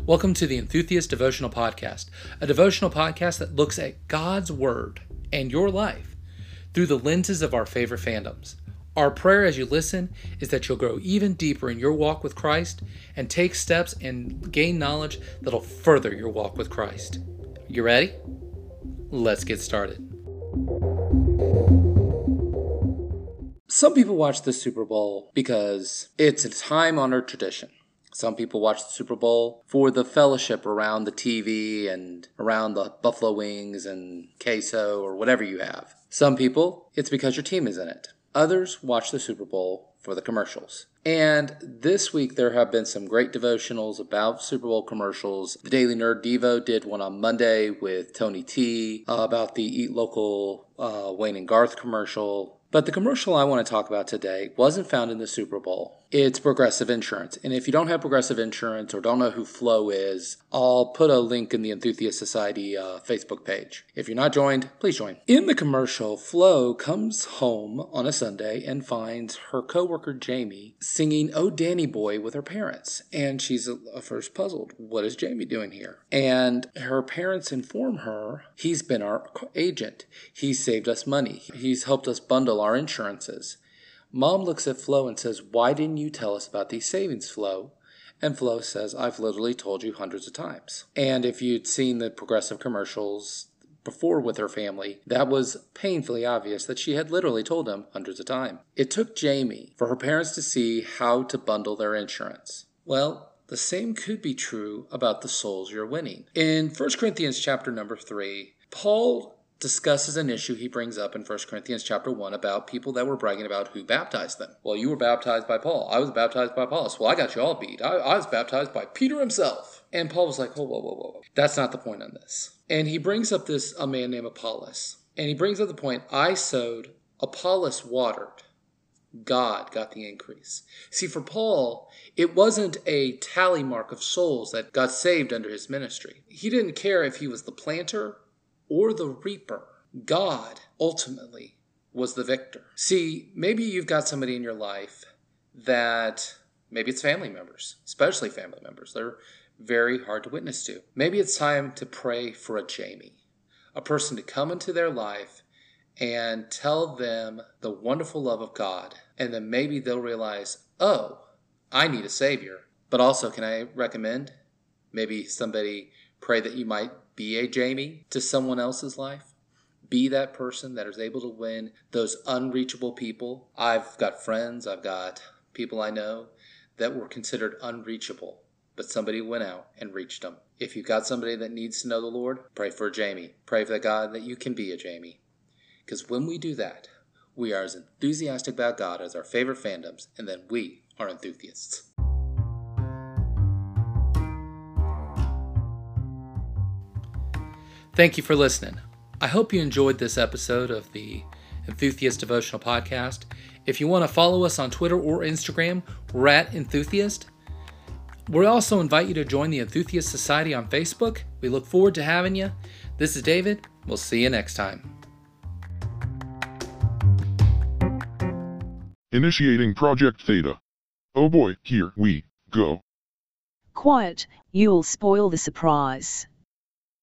Welcome to the Enthusiast Devotional Podcast, a devotional podcast that looks at God's Word and your life through the lenses of our favorite fandoms. Our prayer as you listen is that you'll grow even deeper in your walk with Christ and take steps and gain knowledge that'll further your walk with Christ. You ready? Let's get started. Some people watch the Super Bowl because it's a time honored tradition. Some people watch the Super Bowl for the fellowship around the TV and around the buffalo wings and queso or whatever you have. Some people, it's because your team is in it. Others watch the Super Bowl for the commercials. And this week there have been some great devotionals about Super Bowl commercials. The Daily Nerd Devo did one on Monday with Tony T about the Eat Local uh, Wayne and Garth commercial. But the commercial I want to talk about today wasn't found in the Super Bowl. It's Progressive Insurance. And if you don't have Progressive Insurance or don't know who Flo is, I'll put a link in the Enthusiast Society uh, Facebook page. If you're not joined, please join. In the commercial, Flo comes home on a Sunday and finds her coworker Jamie singing Oh Danny Boy with her parents. And she's at first puzzled. What is Jamie doing here? And her parents inform her he's been our agent. He's saved us money. He's helped us bundle our insurances. Mom looks at Flo and says, Why didn't you tell us about these savings, Flo? And Flo says, I've literally told you hundreds of times. And if you'd seen the progressive commercials before with her family, that was painfully obvious that she had literally told them hundreds of times. It took Jamie for her parents to see how to bundle their insurance. Well, the same could be true about the souls you're winning. In 1 Corinthians chapter number 3, Paul discusses an issue he brings up in 1 Corinthians chapter 1 about people that were bragging about who baptized them. Well, you were baptized by Paul. I was baptized by Apollos. Well, I got you all beat. I, I was baptized by Peter himself. And Paul was like, whoa, whoa, whoa, whoa. That's not the point on this. And he brings up this, a man named Apollos. And he brings up the point, I sowed, Apollos watered. God got the increase. See, for Paul, it wasn't a tally mark of souls that got saved under his ministry. He didn't care if he was the planter or the reaper, God ultimately was the victor. See, maybe you've got somebody in your life that maybe it's family members, especially family members. They're very hard to witness to. Maybe it's time to pray for a Jamie, a person to come into their life and tell them the wonderful love of God. And then maybe they'll realize, oh, I need a Savior. But also, can I recommend maybe somebody pray that you might be a Jamie to someone else's life. Be that person that is able to win those unreachable people. I've got friends, I've got people I know that were considered unreachable, but somebody went out and reached them. If you've got somebody that needs to know the Lord, pray for Jamie. Pray for God that you can be a Jamie. Because when we do that, we are as enthusiastic about God as our favorite fandoms, and then we are enthusiasts. Thank you for listening. I hope you enjoyed this episode of the Enthusiast Devotional Podcast. If you want to follow us on Twitter or Instagram, we're at Enthusiast. We also invite you to join the Enthusiast Society on Facebook. We look forward to having you. This is David. We'll see you next time. Initiating Project Theta. Oh boy, here we go. Quiet, you'll spoil the surprise.